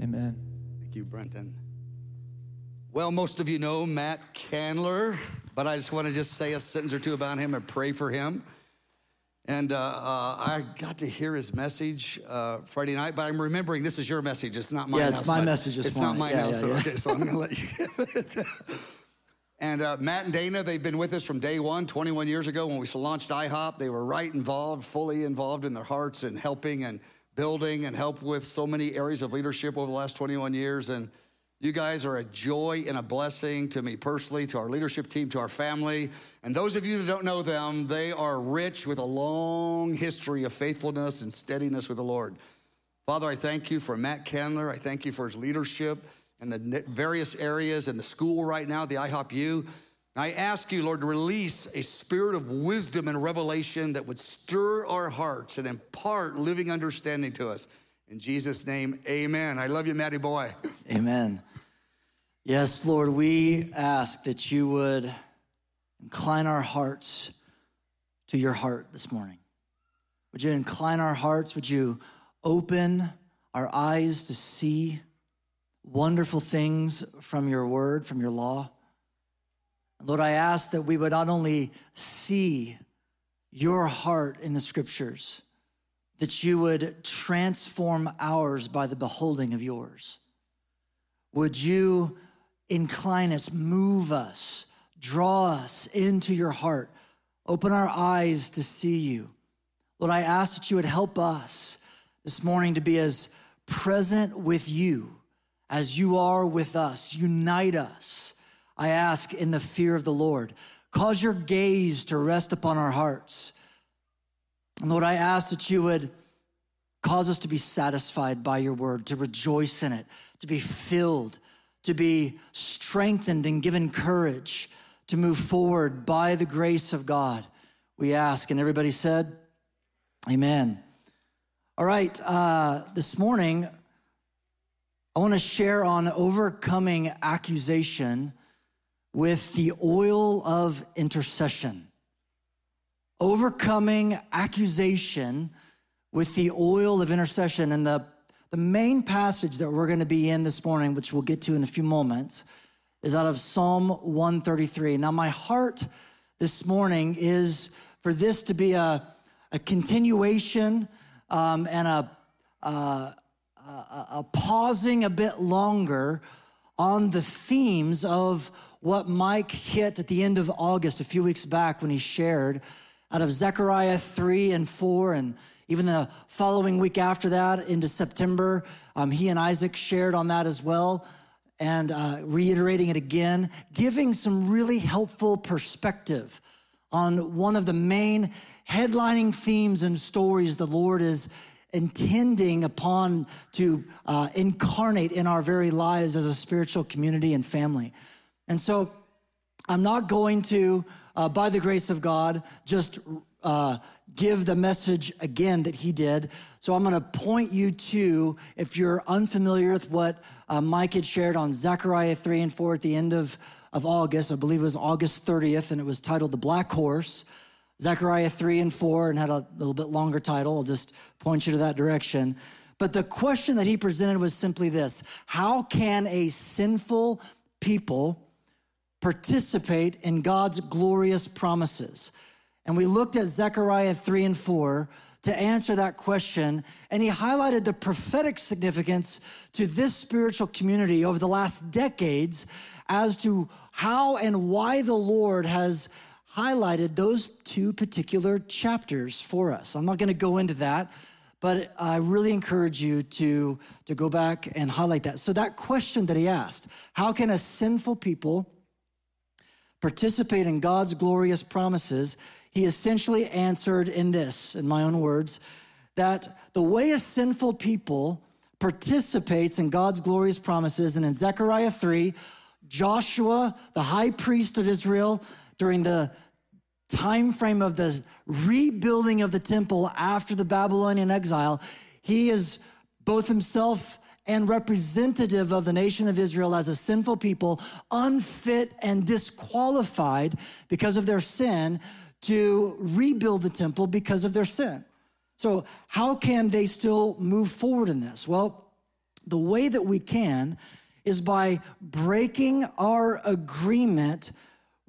Amen. Thank you, Brenton. Well, most of you know Matt Candler, but I just want to just say a sentence or two about him and pray for him. And uh, uh, I got to hear his message uh, Friday night, but I'm remembering this is your message. It's not mine. Yeah, it's my message It's not mine Yeah, now, yeah, so, yeah. okay, so I'm going to let you give it. And uh, Matt and Dana, they've been with us from day one, 21 years ago when we launched IHOP. They were right involved, fully involved in their hearts and helping and building and help with so many areas of leadership over the last 21 years. And you guys are a joy and a blessing to me personally, to our leadership team, to our family. And those of you that don't know them, they are rich with a long history of faithfulness and steadiness with the Lord. Father, I thank you for Matt Candler. I thank you for his leadership in the various areas in the school right now, the IHOP U. I ask you, Lord, to release a spirit of wisdom and revelation that would stir our hearts and impart living understanding to us. In Jesus' name, amen. I love you, Matty boy. Amen. Yes, Lord, we ask that you would incline our hearts to your heart this morning. Would you incline our hearts? Would you open our eyes to see wonderful things from your word, from your law? Lord, I ask that we would not only see your heart in the scriptures, that you would transform ours by the beholding of yours. Would you incline us, move us, draw us into your heart, open our eyes to see you? Lord, I ask that you would help us this morning to be as present with you as you are with us. Unite us. I ask in the fear of the Lord. Cause your gaze to rest upon our hearts. And Lord, I ask that you would cause us to be satisfied by your word, to rejoice in it, to be filled, to be strengthened and given courage to move forward by the grace of God. We ask. And everybody said, Amen. All right, uh, this morning, I want to share on overcoming accusation with the oil of intercession. Overcoming accusation with the oil of intercession. And the, the main passage that we're going to be in this morning, which we'll get to in a few moments, is out of Psalm 133. Now, my heart this morning is for this to be a, a continuation um, and a, a, a, a pausing a bit longer on the themes of what Mike hit at the end of August, a few weeks back, when he shared out of Zechariah 3 and 4, and even the following week after that into September, um, he and Isaac shared on that as well, and uh, reiterating it again, giving some really helpful perspective on one of the main headlining themes and stories the Lord is intending upon to uh, incarnate in our very lives as a spiritual community and family. And so I'm not going to, uh, by the grace of God, just uh, give the message again that he did. So I'm going to point you to, if you're unfamiliar with what uh, Mike had shared on Zechariah 3 and 4 at the end of, of August, I believe it was August 30th, and it was titled The Black Horse. Zechariah 3 and 4, and had a little bit longer title. I'll just point you to that direction. But the question that he presented was simply this How can a sinful people participate in God's glorious promises? And we looked at Zechariah 3 and 4 to answer that question, and he highlighted the prophetic significance to this spiritual community over the last decades as to how and why the Lord has highlighted those two particular chapters for us. I'm not going to go into that, but I really encourage you to, to go back and highlight that. So, that question that he asked how can a sinful people participate in God's glorious promises? He essentially answered in this, in my own words, that the way a sinful people participates in God's glorious promises, and in Zechariah 3, Joshua, the high priest of Israel, during the time frame of the rebuilding of the temple after the Babylonian exile, he is both himself and representative of the nation of Israel as a sinful people, unfit and disqualified because of their sin to rebuild the temple because of their sin. So, how can they still move forward in this? Well, the way that we can is by breaking our agreement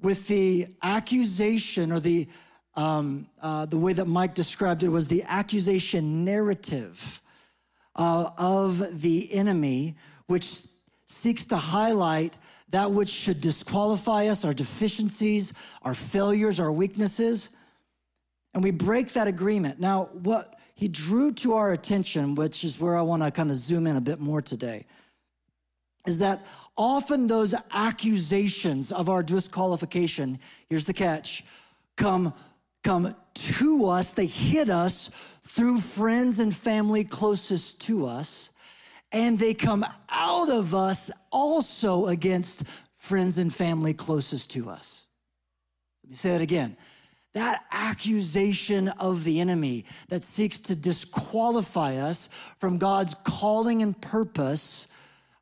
with the accusation or the um, uh, the way that Mike described it was the accusation narrative uh, of the enemy, which seeks to highlight that which should disqualify us, our deficiencies, our failures, our weaknesses. And we break that agreement. Now, what he drew to our attention, which is where I want to kind of zoom in a bit more today, is that often those accusations of our disqualification, here's the catch, come come to us, they hit us through friends and family closest to us, and they come out of us also against friends and family closest to us. Let me say that again. That accusation of the enemy that seeks to disqualify us from God's calling and purpose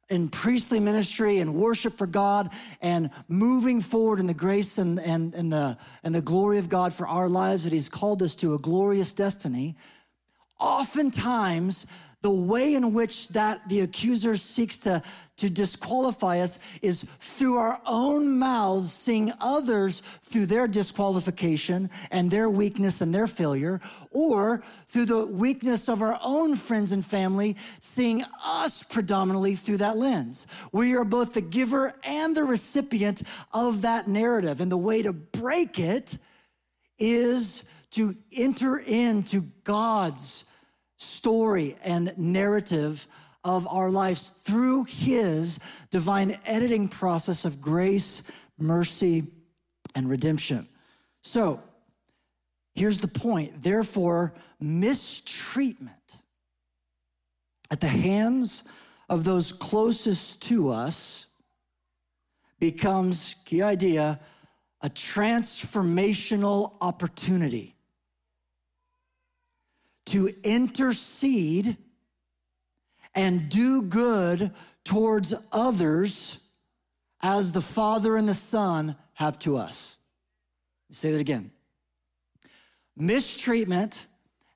in priestly ministry and worship for God and moving forward in the grace and, and, and, the, and the glory of God for our lives that He's called us to a glorious destiny, oftentimes the way in which that the accuser seeks to to disqualify us is through our own mouths seeing others through their disqualification and their weakness and their failure, or through the weakness of our own friends and family, seeing us predominantly through that lens. We are both the giver and the recipient of that narrative. And the way to break it is to enter into God's story and narrative of our lives through his divine editing process of grace, mercy, and redemption. So, here's the point. Therefore, mistreatment at the hands of those closest to us becomes, key idea, a transformational opportunity to intercede and do good towards others as the Father and the Son have to us. Say that again. Mistreatment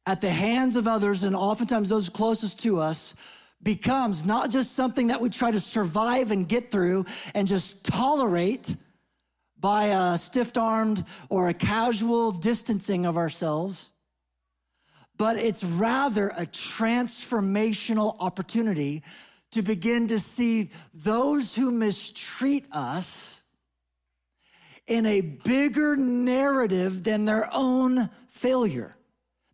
at the hands of others, and oftentimes those closest to us, becomes not just something that we try to survive and get through and just tolerate by a stiff armed or a casual distancing of ourselves but it's rather a transformational opportunity to begin to see those who mistreat us in a bigger narrative than their own failure,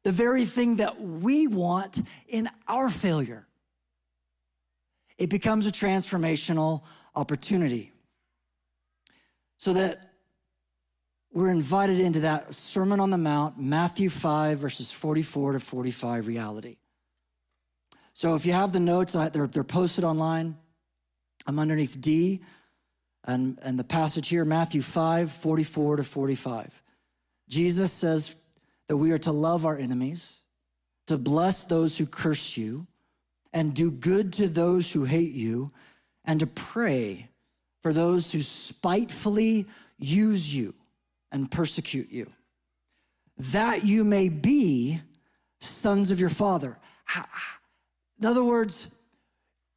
the very thing that we want in our failure. It becomes a transformational opportunity. So that we're invited into that Sermon on the Mount, Matthew 5, verses 44 to 45 reality. So if you have the notes, they're, they're posted online. I'm underneath D and, and the passage here, Matthew 5, 44 to 45. Jesus says that we are to love our enemies, to bless those who curse you, and do good to those who hate you, and to pray for those who spitefully use you and persecute you, that you may be sons of your Father. In other words,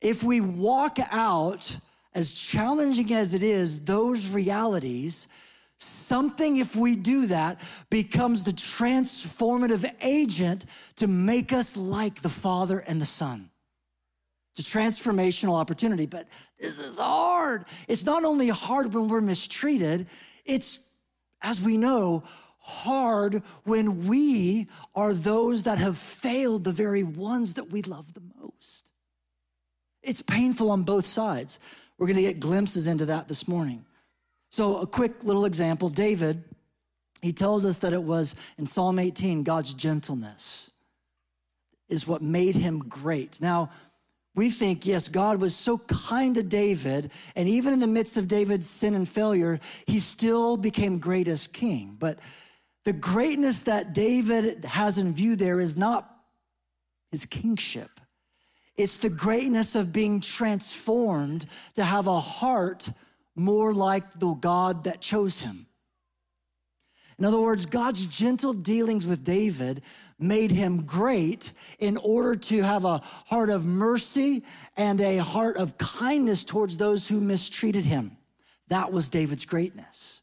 if we walk out, as challenging as it is, those realities, something, if we do that, becomes the transformative agent to make us like the Father and the Son. It's a transformational opportunity, but this is hard. It's not only hard when we're mistreated, it's as we know, hard when we are those that have failed the very ones that we love the most. It's painful on both sides. We're going to get glimpses into that this morning. So, a quick little example David, he tells us that it was in Psalm 18, God's gentleness is what made him great. Now, we think, yes, God was so kind to David, and even in the midst of David's sin and failure, he still became great as king. But the greatness that David has in view there is not his kingship, it's the greatness of being transformed to have a heart more like the God that chose him. In other words, God's gentle dealings with David made him great in order to have a heart of mercy and a heart of kindness towards those who mistreated him. That was David's greatness.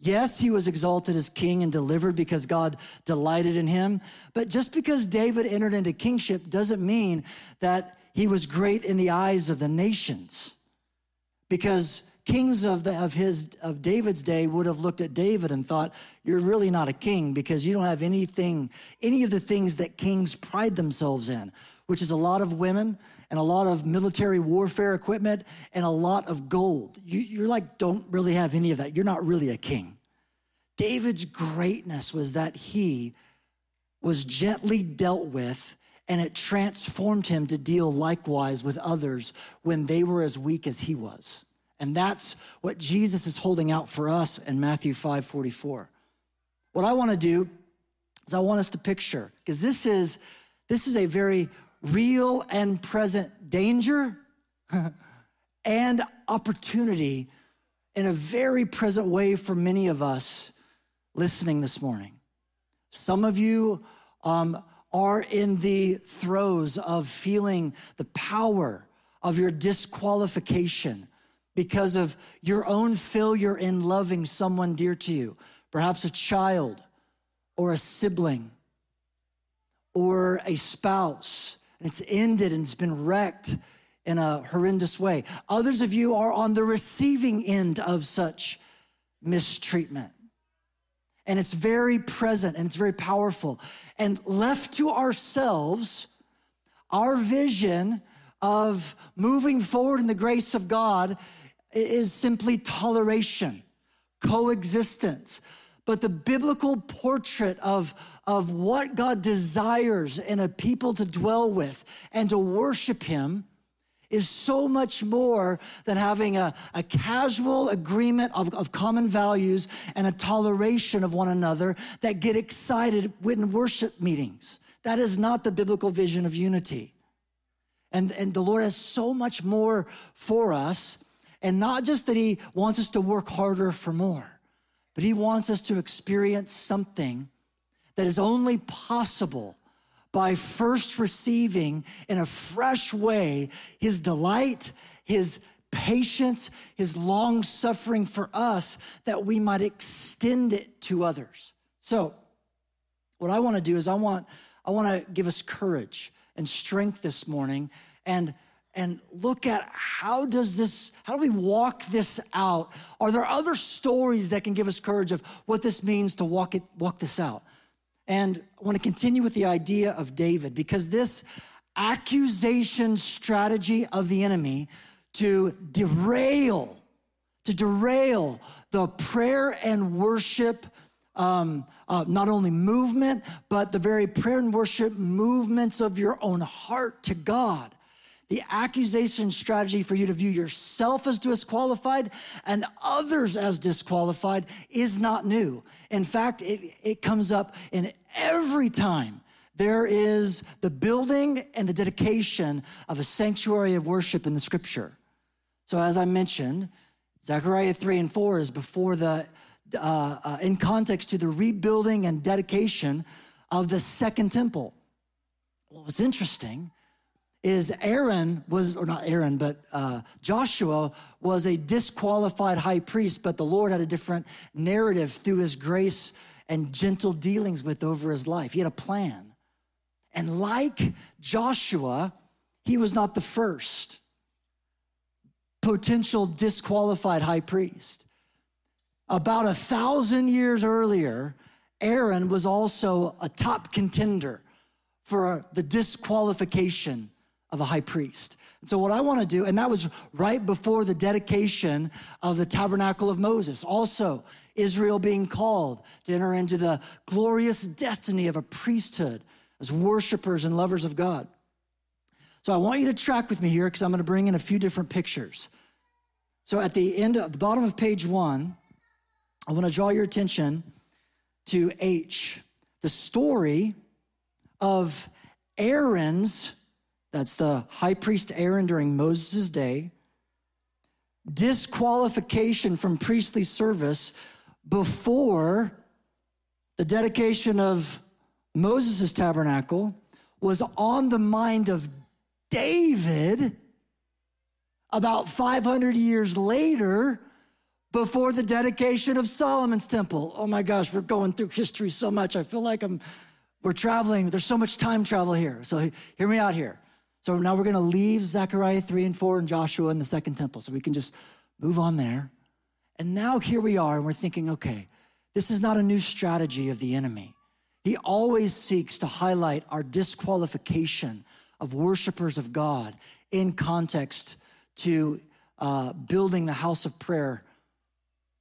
Yes, he was exalted as king and delivered because God delighted in him. But just because David entered into kingship doesn't mean that he was great in the eyes of the nations. Because kings of, the, of his of David's day would have looked at David and thought, "You're really not a king because you don't have anything, any of the things that kings pride themselves in, which is a lot of women and a lot of military warfare equipment and a lot of gold. You, you're like, don't really have any of that. You're not really a king." David's greatness was that he was gently dealt with and it transformed him to deal likewise with others when they were as weak as he was. And that's what Jesus is holding out for us in Matthew 5 44. What I want to do is I want us to picture, because this is this is a very real and present danger and opportunity in a very present way for many of us listening this morning. Some of you um, are in the throes of feeling the power of your disqualification because of your own failure in loving someone dear to you, perhaps a child or a sibling or a spouse, and it's ended and it's been wrecked in a horrendous way. Others of you are on the receiving end of such mistreatment. And it's very present and it's very powerful. And left to ourselves, our vision of moving forward in the grace of God is simply toleration, coexistence. But the biblical portrait of, of what God desires in a people to dwell with and to worship Him is so much more than having a, a casual agreement of, of common values and a toleration of one another that get excited in worship meetings. That is not the biblical vision of unity. And, and the Lord has so much more for us. And not just that He wants us to work harder for more, but He wants us to experience something that is only possible by first receiving in a fresh way His delight, His patience, His long suffering for us, that we might extend it to others. So, what I want to do is I want I want to give us courage and strength this morning and and look at how does this how do we walk this out are there other stories that can give us courage of what this means to walk it walk this out and i want to continue with the idea of david because this accusation strategy of the enemy to derail to derail the prayer and worship um, uh, not only movement, but the very prayer and worship movements of your own heart to God. The accusation strategy for you to view yourself as disqualified and others as disqualified is not new. In fact, it, it comes up in every time there is the building and the dedication of a sanctuary of worship in the scripture. So, as I mentioned, Zechariah 3 and 4 is before the uh, uh, in context to the rebuilding and dedication of the second temple. What was interesting is Aaron was, or not Aaron, but uh, Joshua was a disqualified high priest, but the Lord had a different narrative through his grace and gentle dealings with over his life. He had a plan. And like Joshua, he was not the first potential disqualified high priest. About a thousand years earlier, Aaron was also a top contender for the disqualification of a high priest. And so, what I want to do, and that was right before the dedication of the tabernacle of Moses, also Israel being called to enter into the glorious destiny of a priesthood as worshipers and lovers of God. So, I want you to track with me here because I'm going to bring in a few different pictures. So, at the end, at the bottom of page one, I want to draw your attention to H, the story of Aaron's, that's the high priest Aaron during Moses' day, disqualification from priestly service before the dedication of Moses' tabernacle was on the mind of David about 500 years later before the dedication of Solomon's temple. Oh my gosh, we're going through history so much. I feel like I'm we're traveling. There's so much time travel here. So hear me out here. So now we're going to leave Zechariah 3 and 4 and Joshua in the second temple. So we can just move on there. And now here we are, and we're thinking, okay, this is not a new strategy of the enemy. He always seeks to highlight our disqualification of worshipers of God in context to uh, building the house of prayer.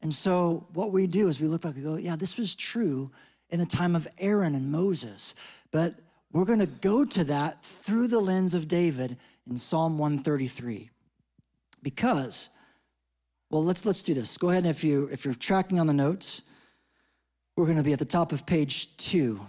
And so, what we do is we look back and go, yeah, this was true in the time of Aaron and Moses, but we're going to go to that through the lens of David in Psalm 133. Because, well, let's let's do this. Go ahead and if you if you're tracking on the notes, we're going to be at the top of page two.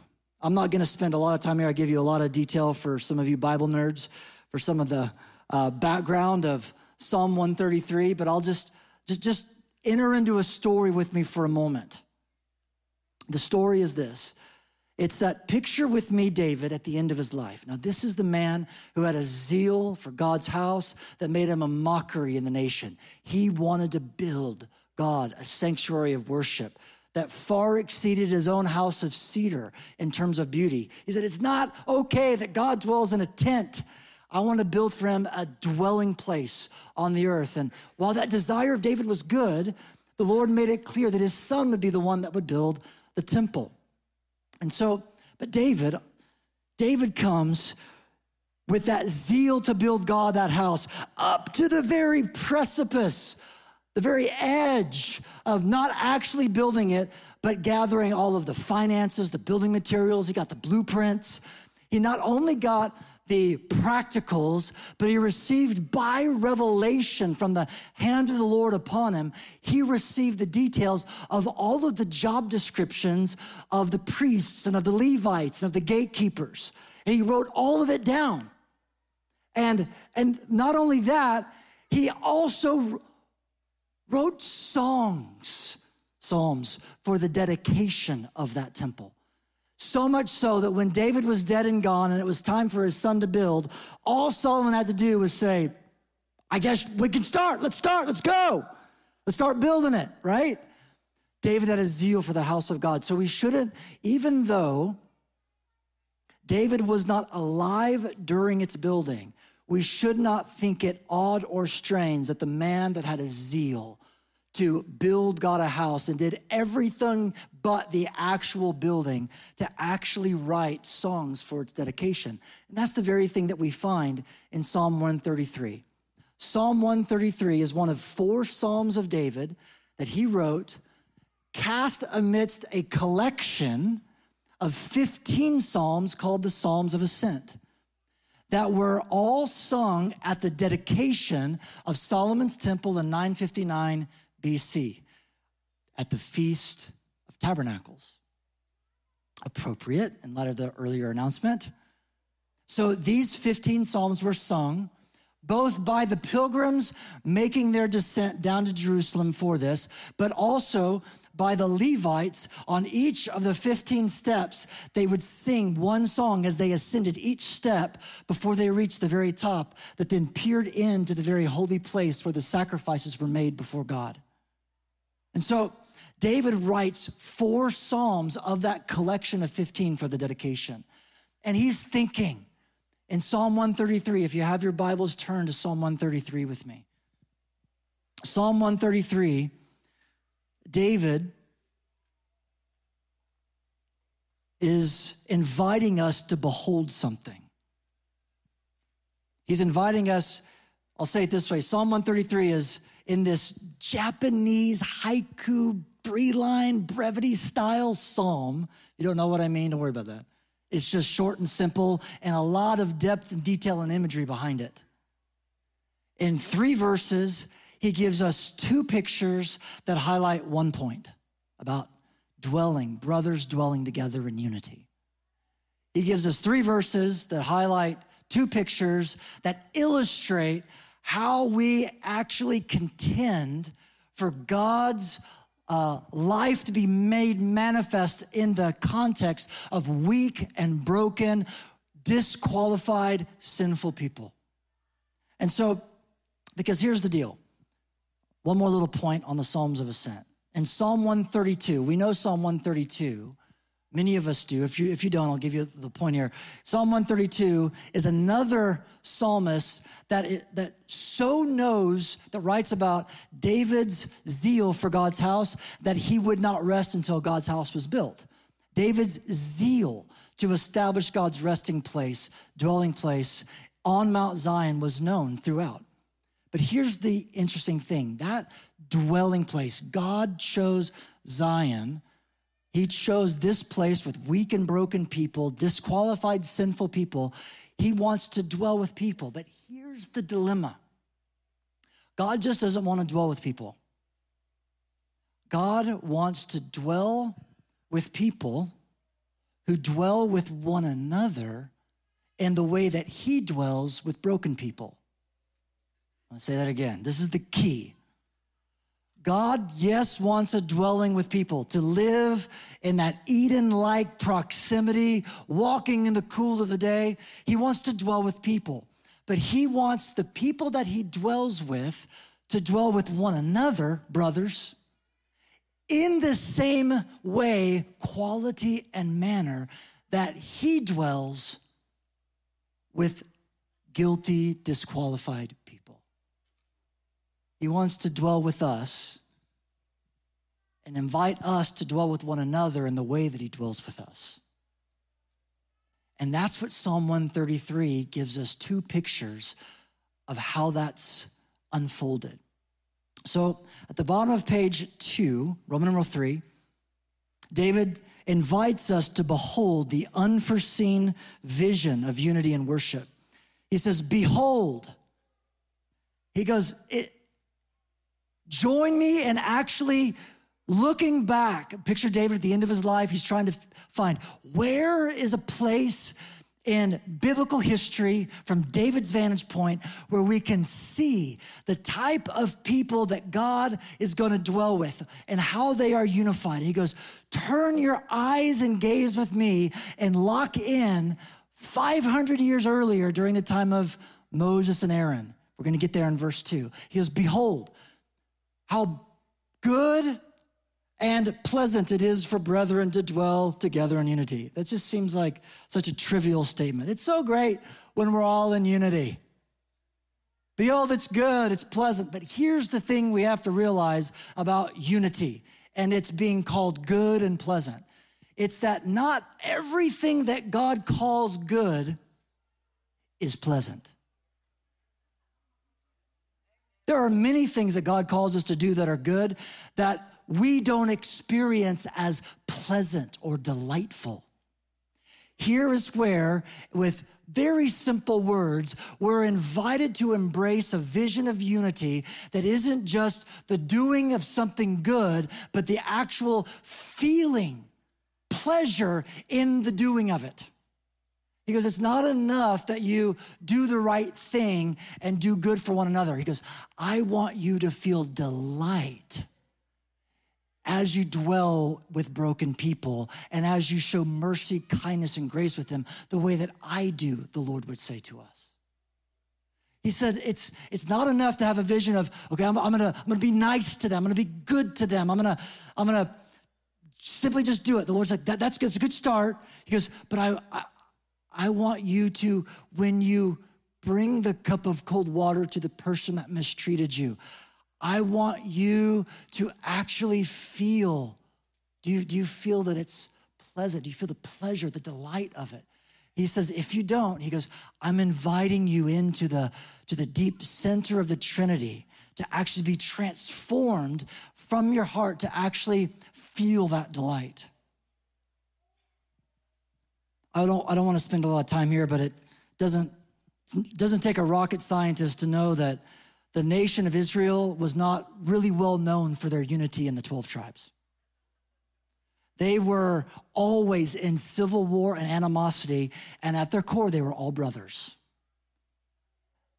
I'm not going to spend a lot of time here. I give you a lot of detail for some of you Bible nerds, for some of the uh, background of Psalm 133, but I'll just, just, just enter into a story with me for a moment. The story is this it's that picture with me, David, at the end of his life. Now, this is the man who had a zeal for God's house that made him a mockery in the nation. He wanted to build God a sanctuary of worship that far exceeded his own house of cedar in terms of beauty. He said, It's not okay that God dwells in a tent. I want to build for him a dwelling place on the earth. And while that desire of David was good, the Lord made it clear that his son would be the one that would build the temple. And so, but David, David comes with that zeal to build God that house up to the very precipice, the very edge of not actually building it, but gathering all of the finances, the building materials. He got the blueprints. He not only got the practicals, but he received by revelation from the hand of the Lord upon him, he received the details of all of the job descriptions of the priests and of the Levites and of the gatekeepers. And he wrote all of it down. And, and not only that, he also wrote songs, psalms for the dedication of that temple. So much so that when David was dead and gone and it was time for his son to build, all Solomon had to do was say, I guess we can start. Let's start. Let's go. Let's start building it, right? David had a zeal for the house of God. So we shouldn't, even though David was not alive during its building, we should not think it odd or strange that the man that had a zeal to build God a house and did everything but the actual building to actually write songs for its dedication. And that's the very thing that we find in Psalm 133. Psalm 133 is one of four Psalms of David that he wrote, cast amidst a collection of 15 Psalms called the Psalms of Ascent that were all sung at the dedication of Solomon's temple in 959 BC at the Feast of Tabernacles. Appropriate in light of the earlier announcement. So these 15 Psalms were sung both by the pilgrims making their descent down to Jerusalem for this, but also by the Levites on each of the 15 steps. They would sing one song as they ascended each step before they reached the very top, that then peered into the very holy place where the sacrifices were made before God. And so David writes four Psalms of that collection of 15 for the dedication. And he's thinking in Psalm 133, if you have your Bibles, turn to Psalm 133 with me. Psalm 133, David is inviting us to behold something. He's inviting us, I'll say it this way Psalm 133 is in this Japanese haiku three line brevity style psalm. You don't know what I mean? Don't worry about that. It's just short and simple and a lot of depth and detail and imagery behind it. In three verses, he gives us two pictures that highlight one point about dwelling, brothers dwelling together in unity. He gives us three verses that highlight two pictures that illustrate how we actually contend for God's uh, life to be made manifest in the context of weak and broken, disqualified, sinful people. And so, because here's the deal one more little point on the Psalms of Ascent. In Psalm 132, we know Psalm 132 Many of us do. If you, if you don't, I'll give you the point here. Psalm 132 is another psalmist that, it, that so knows, that writes about David's zeal for God's house that he would not rest until God's house was built. David's zeal to establish God's resting place, dwelling place on Mount Zion was known throughout. But here's the interesting thing that dwelling place, God chose Zion he chose this place with weak and broken people, disqualified, sinful people. He wants to dwell with people. But here's the dilemma God just doesn't want to dwell with people. God wants to dwell with people who dwell with one another in the way that He dwells with broken people. I'll say that again. This is the key. God, yes, wants a dwelling with people to live in that Eden like proximity, walking in the cool of the day. He wants to dwell with people, but He wants the people that He dwells with to dwell with one another, brothers, in the same way, quality, and manner that He dwells with guilty, disqualified he wants to dwell with us and invite us to dwell with one another in the way that He dwells with us. And that's what Psalm 133 gives us two pictures of how that's unfolded. So at the bottom of page two, Roman numeral three, David invites us to behold the unforeseen vision of unity and worship. He says, Behold, he goes, it, Join me in actually looking back. Picture David at the end of his life. He's trying to find where is a place in biblical history from David's vantage point where we can see the type of people that God is going to dwell with and how they are unified. And he goes, Turn your eyes and gaze with me and lock in 500 years earlier during the time of Moses and Aaron. We're going to get there in verse 2. He goes, Behold, how good and pleasant it is for brethren to dwell together in unity. That just seems like such a trivial statement. It's so great when we're all in unity. Behold, it's good, it's pleasant. But here's the thing we have to realize about unity, and it's being called good and pleasant. It's that not everything that God calls good is pleasant. There are many things that God calls us to do that are good that we don't experience as pleasant or delightful. Here is where, with very simple words, we're invited to embrace a vision of unity that isn't just the doing of something good, but the actual feeling pleasure in the doing of it. He goes, It's not enough that you do the right thing and do good for one another. He goes, I want you to feel delight as you dwell with broken people and as you show mercy, kindness, and grace with them, the way that I do, the Lord would say to us. He said, it's, it's not enough to have a vision of, okay, I'm, I'm, gonna, I'm gonna be nice to them, I'm gonna be good to them, I'm gonna, I'm gonna simply just do it. The Lord's like, that, that's good, it's a good start. He goes, but I, I I want you to, when you bring the cup of cold water to the person that mistreated you, I want you to actually feel do you, do you feel that it's pleasant? Do you feel the pleasure, the delight of it? He says, if you don't, he goes, I'm inviting you into the, to the deep center of the Trinity to actually be transformed from your heart to actually feel that delight. I don't, I don't want to spend a lot of time here, but it doesn't, doesn't take a rocket scientist to know that the nation of Israel was not really well known for their unity in the 12 tribes. They were always in civil war and animosity, and at their core, they were all brothers.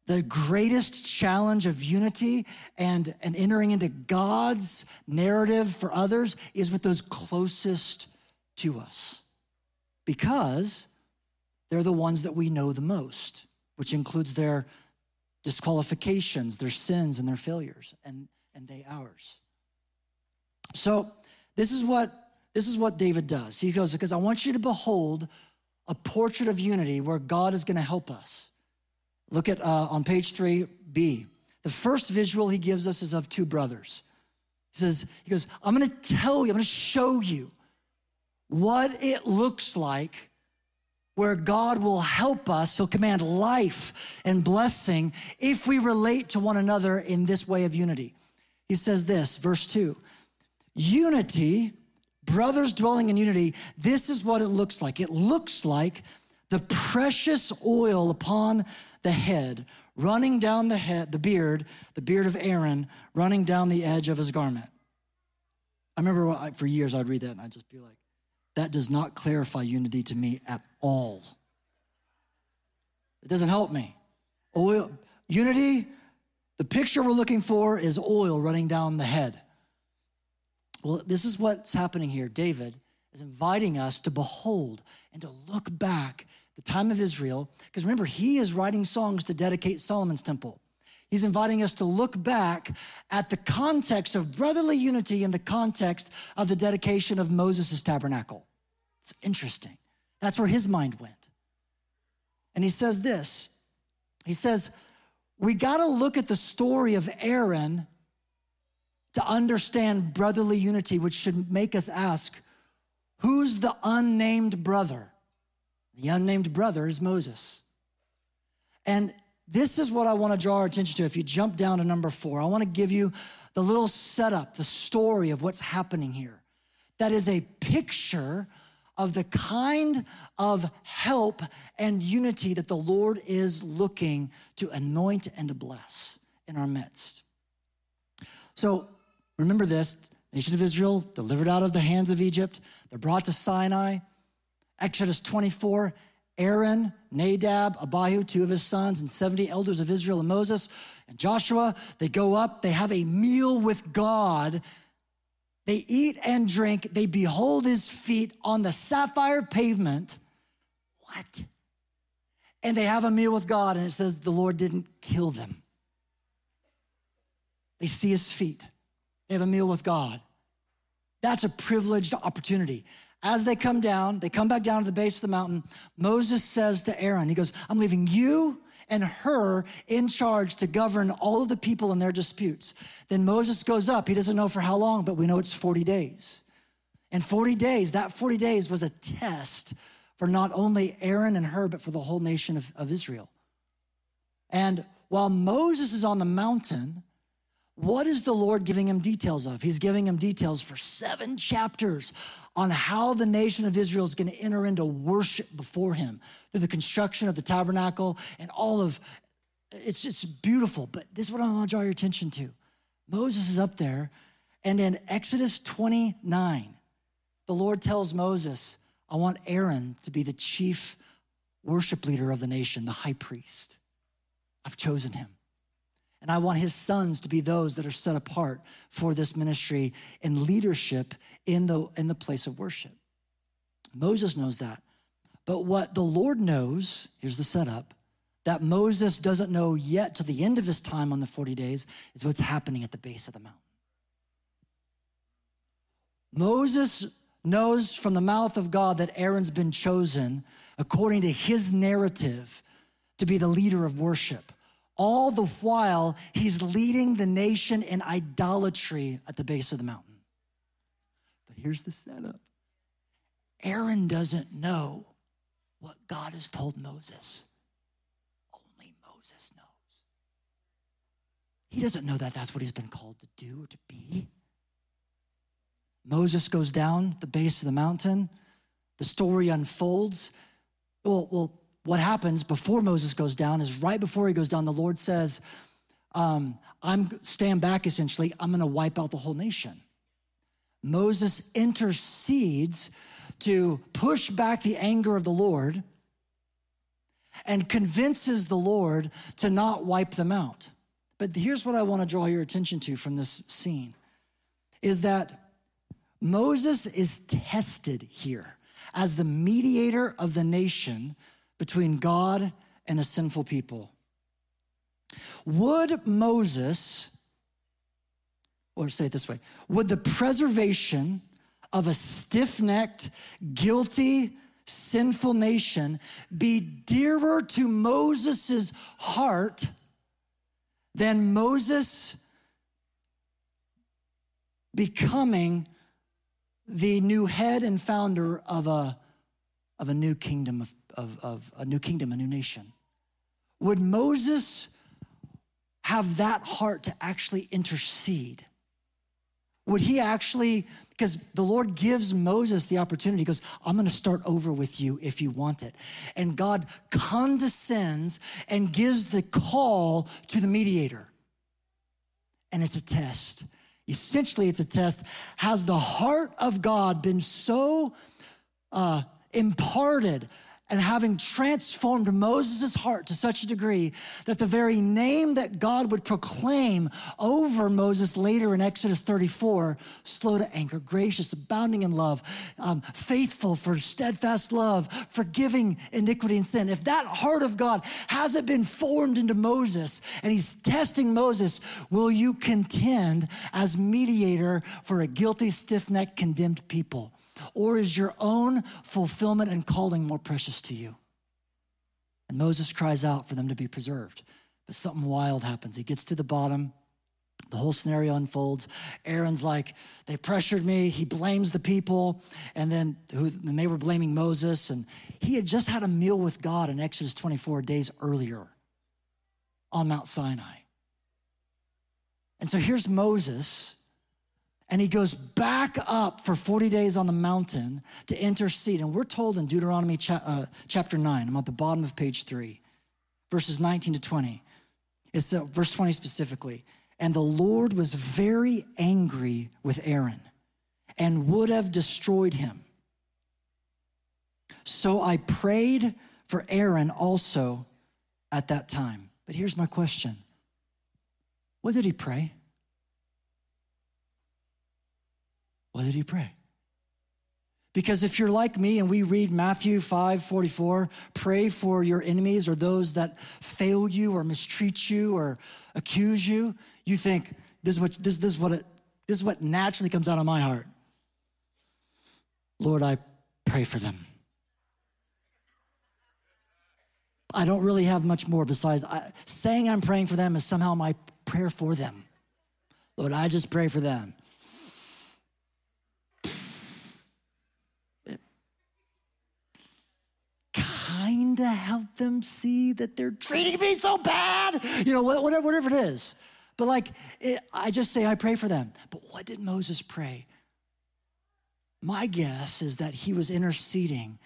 the greatest challenge of unity and, and entering into God's narrative for others is with those closest to us because they're the ones that we know the most, which includes their disqualifications, their sins, and their failures, and, and they ours. So this is what this is what David does. He goes, because I want you to behold a portrait of unity where God is going to help us. Look at uh, on page three, B. The first visual he gives us is of two brothers. He says, he goes, I'm going to tell you, I'm going to show you what it looks like where God will help us. He'll command life and blessing if we relate to one another in this way of unity. He says this, verse two unity, brothers dwelling in unity, this is what it looks like. It looks like the precious oil upon the head, running down the head, the beard, the beard of Aaron, running down the edge of his garment. I remember uh, for years I'd read that and I'd just be like, that does not clarify unity to me at all. It doesn't help me. Oil, unity, the picture we're looking for is oil running down the head. Well, this is what's happening here. David is inviting us to behold and to look back the time of Israel, because remember, he is writing songs to dedicate Solomon's temple. He's inviting us to look back at the context of brotherly unity in the context of the dedication of Moses' tabernacle. It's interesting. That's where his mind went. And he says this He says, We got to look at the story of Aaron to understand brotherly unity, which should make us ask, Who's the unnamed brother? The unnamed brother is Moses. And this is what I want to draw our attention to. If you jump down to number four, I want to give you the little setup, the story of what's happening here. That is a picture of the kind of help and unity that the Lord is looking to anoint and to bless in our midst. So remember this nation of Israel delivered out of the hands of Egypt, they're brought to Sinai. Exodus 24, Aaron, Nadab, Abihu, two of his sons, and 70 elders of Israel and Moses and Joshua, they go up, they have a meal with God. They eat and drink, they behold his feet on the sapphire pavement. What? And they have a meal with God, and it says the Lord didn't kill them. They see his feet, they have a meal with God. That's a privileged opportunity. As they come down, they come back down to the base of the mountain. Moses says to Aaron, He goes, I'm leaving you and Hur in charge to govern all of the people in their disputes. Then Moses goes up. He doesn't know for how long, but we know it's 40 days. And 40 days, that 40 days was a test for not only Aaron and Hur, but for the whole nation of, of Israel. And while Moses is on the mountain, what is the Lord giving him details of? He's giving him details for seven chapters on how the nation of Israel is going to enter into worship before him through the construction of the tabernacle and all of it's just beautiful. But this is what I want to draw your attention to. Moses is up there, and in Exodus 29, the Lord tells Moses, I want Aaron to be the chief worship leader of the nation, the high priest. I've chosen him. And I want his sons to be those that are set apart for this ministry and leadership in the, in the place of worship. Moses knows that. But what the Lord knows, here's the setup, that Moses doesn't know yet to the end of his time on the 40 days is what's happening at the base of the mountain. Moses knows from the mouth of God that Aaron's been chosen according to his narrative to be the leader of worship. All the while, he's leading the nation in idolatry at the base of the mountain. But here's the setup Aaron doesn't know what God has told Moses. Only Moses knows. He doesn't know that that's what he's been called to do or to be. Moses goes down the base of the mountain. The story unfolds. Well, well, what happens before Moses goes down is right before he goes down, the Lord says, um, I'm stand back essentially, I'm gonna wipe out the whole nation. Moses intercedes to push back the anger of the Lord. and convinces the Lord to not wipe them out. But here's what I want to draw your attention to from this scene is that Moses is tested here as the mediator of the nation between God and a sinful people. Would Moses, or say it this way, would the preservation of a stiff necked, guilty, sinful nation be dearer to Moses' heart than Moses becoming the new head and founder of a, of a new kingdom of, of, of a new kingdom, a new nation. Would Moses have that heart to actually intercede? Would he actually, because the Lord gives Moses the opportunity, he goes, I'm gonna start over with you if you want it. And God condescends and gives the call to the mediator. And it's a test. Essentially, it's a test. Has the heart of God been so uh, imparted and having transformed Moses' heart to such a degree that the very name that God would proclaim over Moses later in Exodus 34 slow to anger, gracious, abounding in love, um, faithful for steadfast love, forgiving iniquity and sin. If that heart of God hasn't been formed into Moses and he's testing Moses, will you contend as mediator for a guilty, stiff necked, condemned people? Or is your own fulfillment and calling more precious to you? And Moses cries out for them to be preserved. But something wild happens. He gets to the bottom. The whole scenario unfolds. Aaron's like, they pressured me. He blames the people. And then who, and they were blaming Moses. And he had just had a meal with God in Exodus 24 days earlier on Mount Sinai. And so here's Moses and he goes back up for 40 days on the mountain to intercede. And we're told in Deuteronomy cha- uh, chapter 9, I'm at the bottom of page 3, verses 19 to 20. It's uh, verse 20 specifically. And the Lord was very angry with Aaron and would have destroyed him. So I prayed for Aaron also at that time. But here's my question What did he pray? Did he pray? Because if you're like me and we read Matthew 5 44, pray for your enemies or those that fail you or mistreat you or accuse you, you think, this is what, this, this is what, it, this is what naturally comes out of my heart. Lord, I pray for them. I don't really have much more besides I, saying I'm praying for them is somehow my prayer for them. Lord, I just pray for them. Of help them see that they're treating me so bad, you know, whatever, whatever it is. But like, it, I just say, I pray for them. But what did Moses pray? My guess is that he was interceding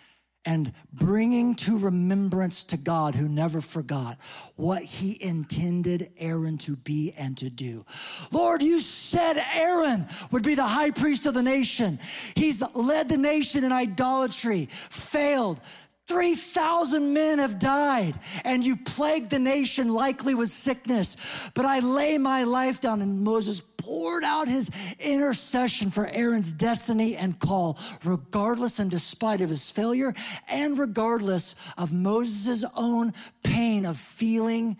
and bringing to remembrance to God who never forgot what he intended Aaron to be and to do. Lord, you said Aaron would be the high priest of the nation. He's led the nation in idolatry, failed, 3,000 men have died, and you plagued the nation likely with sickness. But I lay my life down, and Moses poured out his intercession for Aaron's destiny and call, regardless and despite of his failure, and regardless of Moses' own pain of feeling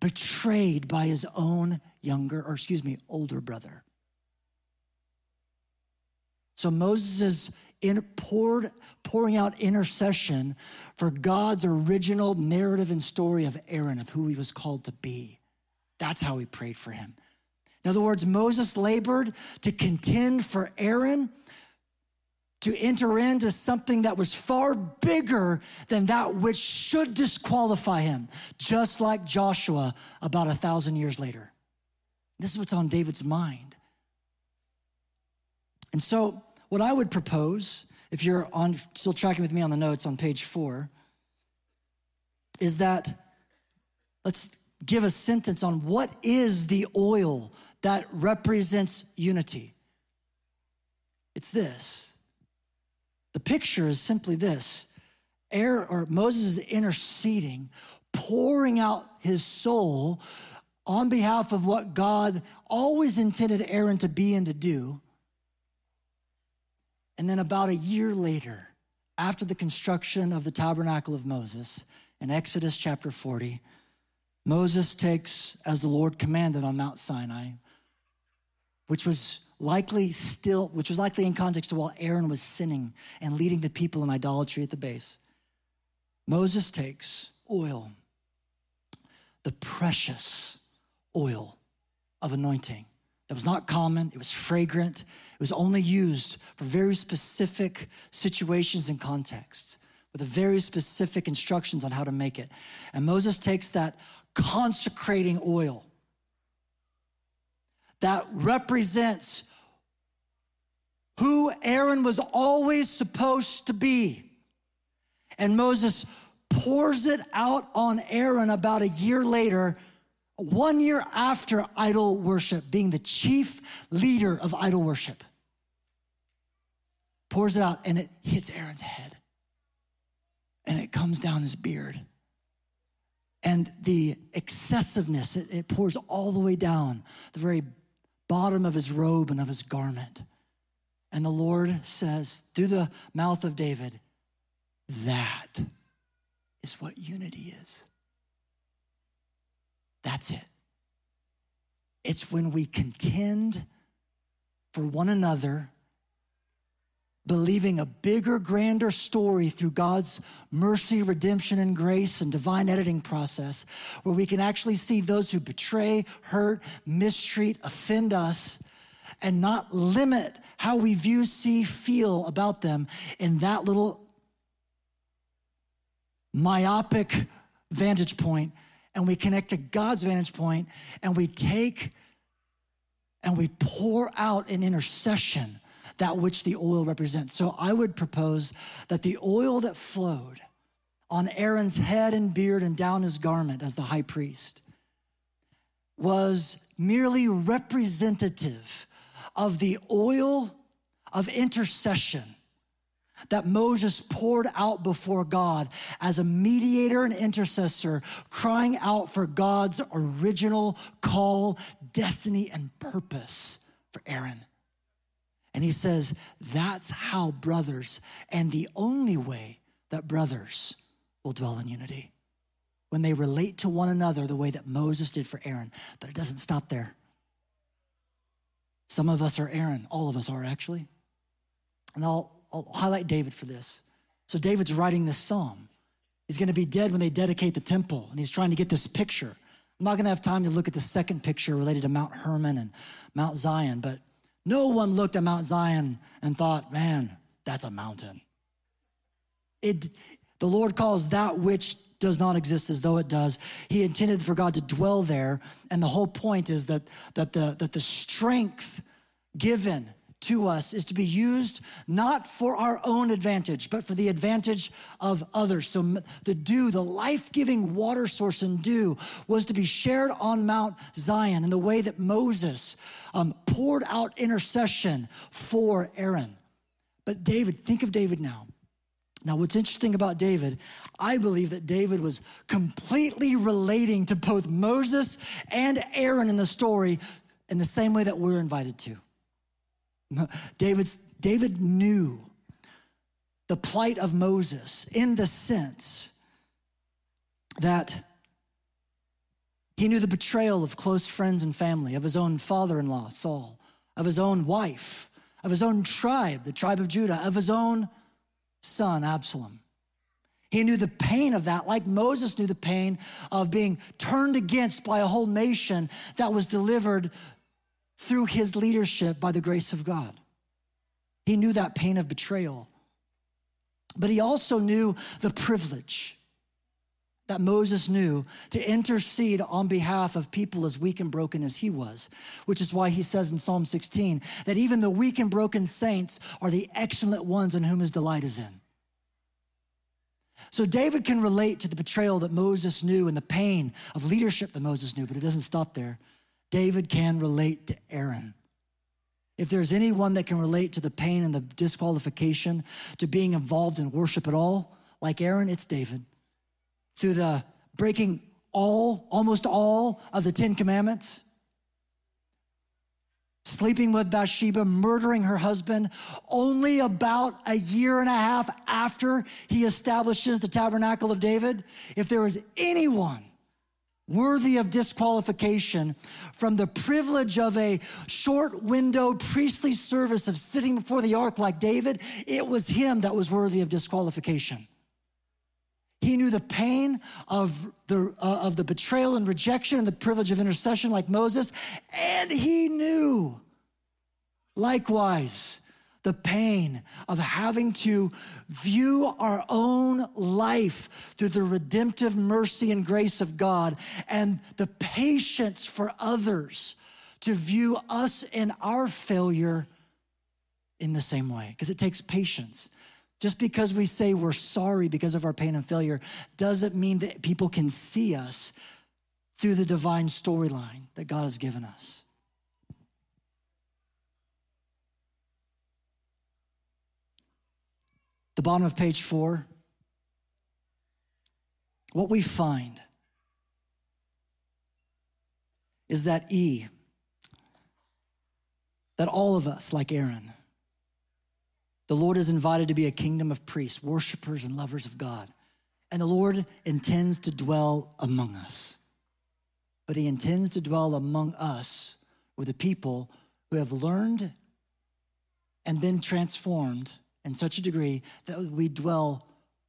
betrayed by his own younger, or excuse me, older brother. So Moses' in, poured, pouring out intercession for God's original narrative and story of Aaron, of who he was called to be. That's how he prayed for him. In other words, Moses labored to contend for Aaron to enter into something that was far bigger than that which should disqualify him, just like Joshua about a thousand years later. This is what's on David's mind. And so what I would propose, if you're on still tracking with me on the notes on page four, is that let's give a sentence on what is the oil that represents unity. It's this. The picture is simply this Aaron, or Moses is interceding, pouring out his soul on behalf of what God always intended Aaron to be and to do. And then about a year later, after the construction of the tabernacle of Moses, in Exodus chapter 40, Moses takes, as the Lord commanded on Mount Sinai, which was likely still, which was likely in context to while Aaron was sinning and leading the people in idolatry at the base. Moses takes oil, the precious oil of anointing that was not common, it was fragrant, it was only used for very specific situations and contexts with very specific instructions on how to make it. And Moses takes that consecrating oil that represents who Aaron was always supposed to be. And Moses pours it out on Aaron about a year later, one year after idol worship, being the chief leader of idol worship. Pours it out and it hits Aaron's head. And it comes down his beard. And the excessiveness, it, it pours all the way down the very bottom of his robe and of his garment. And the Lord says through the mouth of David, that is what unity is. That's it. It's when we contend for one another believing a bigger, grander story through God's mercy, redemption, and grace and divine editing process, where we can actually see those who betray, hurt, mistreat, offend us, and not limit how we view, see, feel about them in that little myopic vantage point, and we connect to God's vantage point, and we take and we pour out an intercession that which the oil represents. So I would propose that the oil that flowed on Aaron's head and beard and down his garment as the high priest was merely representative of the oil of intercession that Moses poured out before God as a mediator and intercessor, crying out for God's original call, destiny, and purpose for Aaron. And he says, that's how brothers, and the only way that brothers will dwell in unity. When they relate to one another the way that Moses did for Aaron. But it doesn't stop there. Some of us are Aaron, all of us are actually. And I'll, I'll highlight David for this. So David's writing this psalm. He's going to be dead when they dedicate the temple, and he's trying to get this picture. I'm not going to have time to look at the second picture related to Mount Hermon and Mount Zion, but no one looked at Mount Zion and thought, man, that's a mountain. It, the Lord calls that which does not exist as though it does. He intended for God to dwell there. And the whole point is that, that, the, that the strength given to us is to be used not for our own advantage, but for the advantage of others. So the dew, the life giving water source and dew, was to be shared on Mount Zion in the way that Moses um, poured out intercession for Aaron. But David, think of David now. Now, what's interesting about David, I believe that David was completely relating to both Moses and Aaron in the story in the same way that we're invited to. David's, David knew the plight of Moses in the sense that he knew the betrayal of close friends and family, of his own father in law, Saul, of his own wife, of his own tribe, the tribe of Judah, of his own son, Absalom. He knew the pain of that, like Moses knew the pain of being turned against by a whole nation that was delivered through his leadership by the grace of God. He knew that pain of betrayal. But he also knew the privilege that Moses knew to intercede on behalf of people as weak and broken as he was, which is why he says in Psalm 16 that even the weak and broken saints are the excellent ones in whom his delight is in. So David can relate to the betrayal that Moses knew and the pain of leadership that Moses knew, but it doesn't stop there. David can relate to Aaron. If there's anyone that can relate to the pain and the disqualification to being involved in worship at all, like Aaron, it's David. Through the breaking all, almost all of the Ten Commandments, sleeping with Bathsheba, murdering her husband, only about a year and a half after he establishes the tabernacle of David. If there was anyone worthy of disqualification from the privilege of a short windowed priestly service of sitting before the ark like David, it was him that was worthy of disqualification. He knew the pain of the, uh, of the betrayal and rejection and the privilege of intercession like Moses. And he knew, likewise, the pain of having to view our own life through the redemptive mercy and grace of God and the patience for others to view us in our failure in the same way, because it takes patience. Just because we say we're sorry because of our pain and failure doesn't mean that people can see us through the divine storyline that God has given us. The bottom of page four, what we find is that E, that all of us, like Aaron, the Lord is invited to be a kingdom of priests, worshipers, and lovers of God. And the Lord intends to dwell among us. But He intends to dwell among us with a people who have learned and been transformed in such a degree that we dwell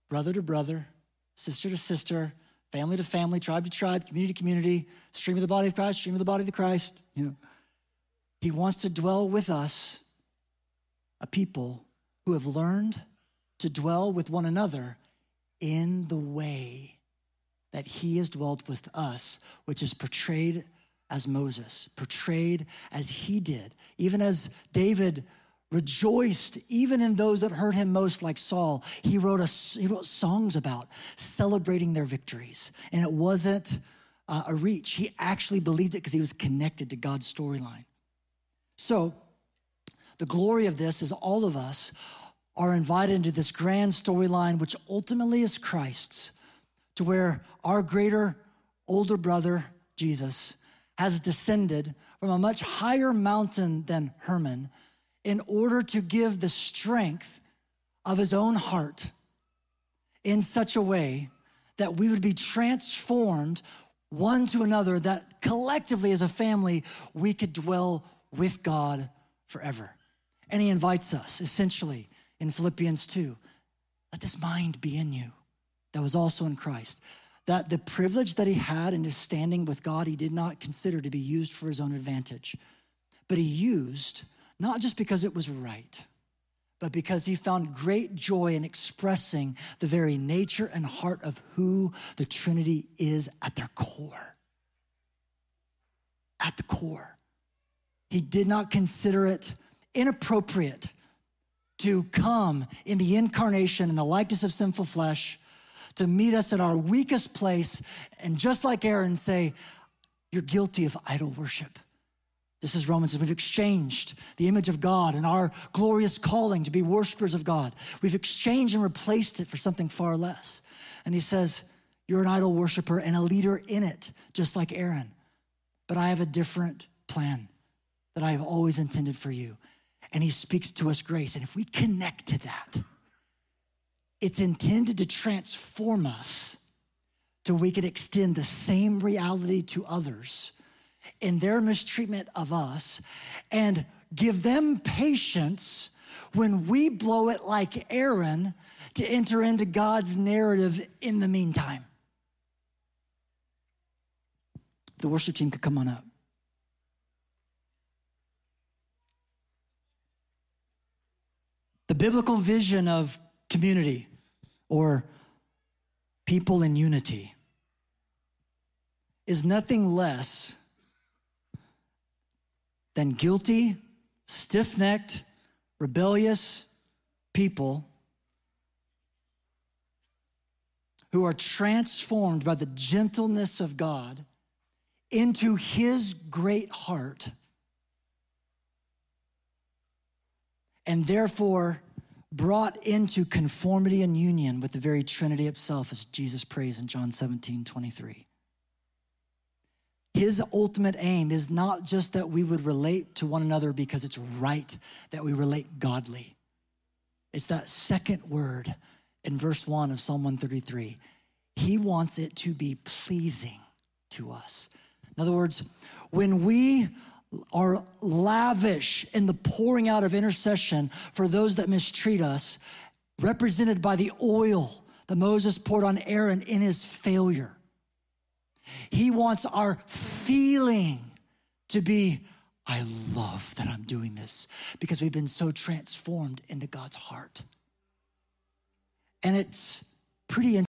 brother to brother, sister to sister, family to family, tribe to tribe, community to community, stream of the body of Christ, stream of the body of the Christ. You know, He wants to dwell with us, a people who have learned to dwell with one another in the way that he has dwelt with us, which is portrayed as Moses, portrayed as he did, even as David rejoiced even in those that hurt him most like saul. He wrote, a, he wrote songs about celebrating their victories. And it wasn't uh, a reach. He actually believed it because he was connected to god's storyline. So the glory of this is all of us are invited into this grand storyline, which ultimately is Christ's, to where our greater older brother, Jesus, has descended from a much higher mountain than Hermon in order to give the strength of his own heart in such a way that we would be transformed one to another, that collectively as a family, we could dwell with God forever. And he invites us essentially in Philippians 2 let this mind be in you that was also in Christ. That the privilege that he had in his standing with God, he did not consider to be used for his own advantage, but he used not just because it was right, but because he found great joy in expressing the very nature and heart of who the Trinity is at their core. At the core. He did not consider it inappropriate to come in the incarnation in the likeness of sinful flesh to meet us at our weakest place and just like Aaron say, You're guilty of idol worship. This is Romans. We've exchanged the image of God and our glorious calling to be worshipers of God. We've exchanged and replaced it for something far less. And he says, You're an idol worshiper and a leader in it, just like Aaron. But I have a different plan that I have always intended for you and he speaks to us grace. And if we connect to that, it's intended to transform us so we can extend the same reality to others in their mistreatment of us and give them patience when we blow it like Aaron to enter into God's narrative in the meantime. The worship team could come on up. The biblical vision of community or people in unity is nothing less than guilty, stiff necked, rebellious people who are transformed by the gentleness of God into his great heart and therefore brought into conformity and union with the very Trinity itself, as Jesus prays in John 17 23. His ultimate aim is not just that we would relate to one another because it's right that we relate godly. It's that second word in verse 1 of Psalm 133. He wants it to be pleasing to us. In other words, when we are lavish in the pouring out of intercession for those that mistreat us, represented by the oil that Moses poured on Aaron in his failure. He wants our feeling to be, I love that I'm doing this because we've been so transformed into God's heart. And it's pretty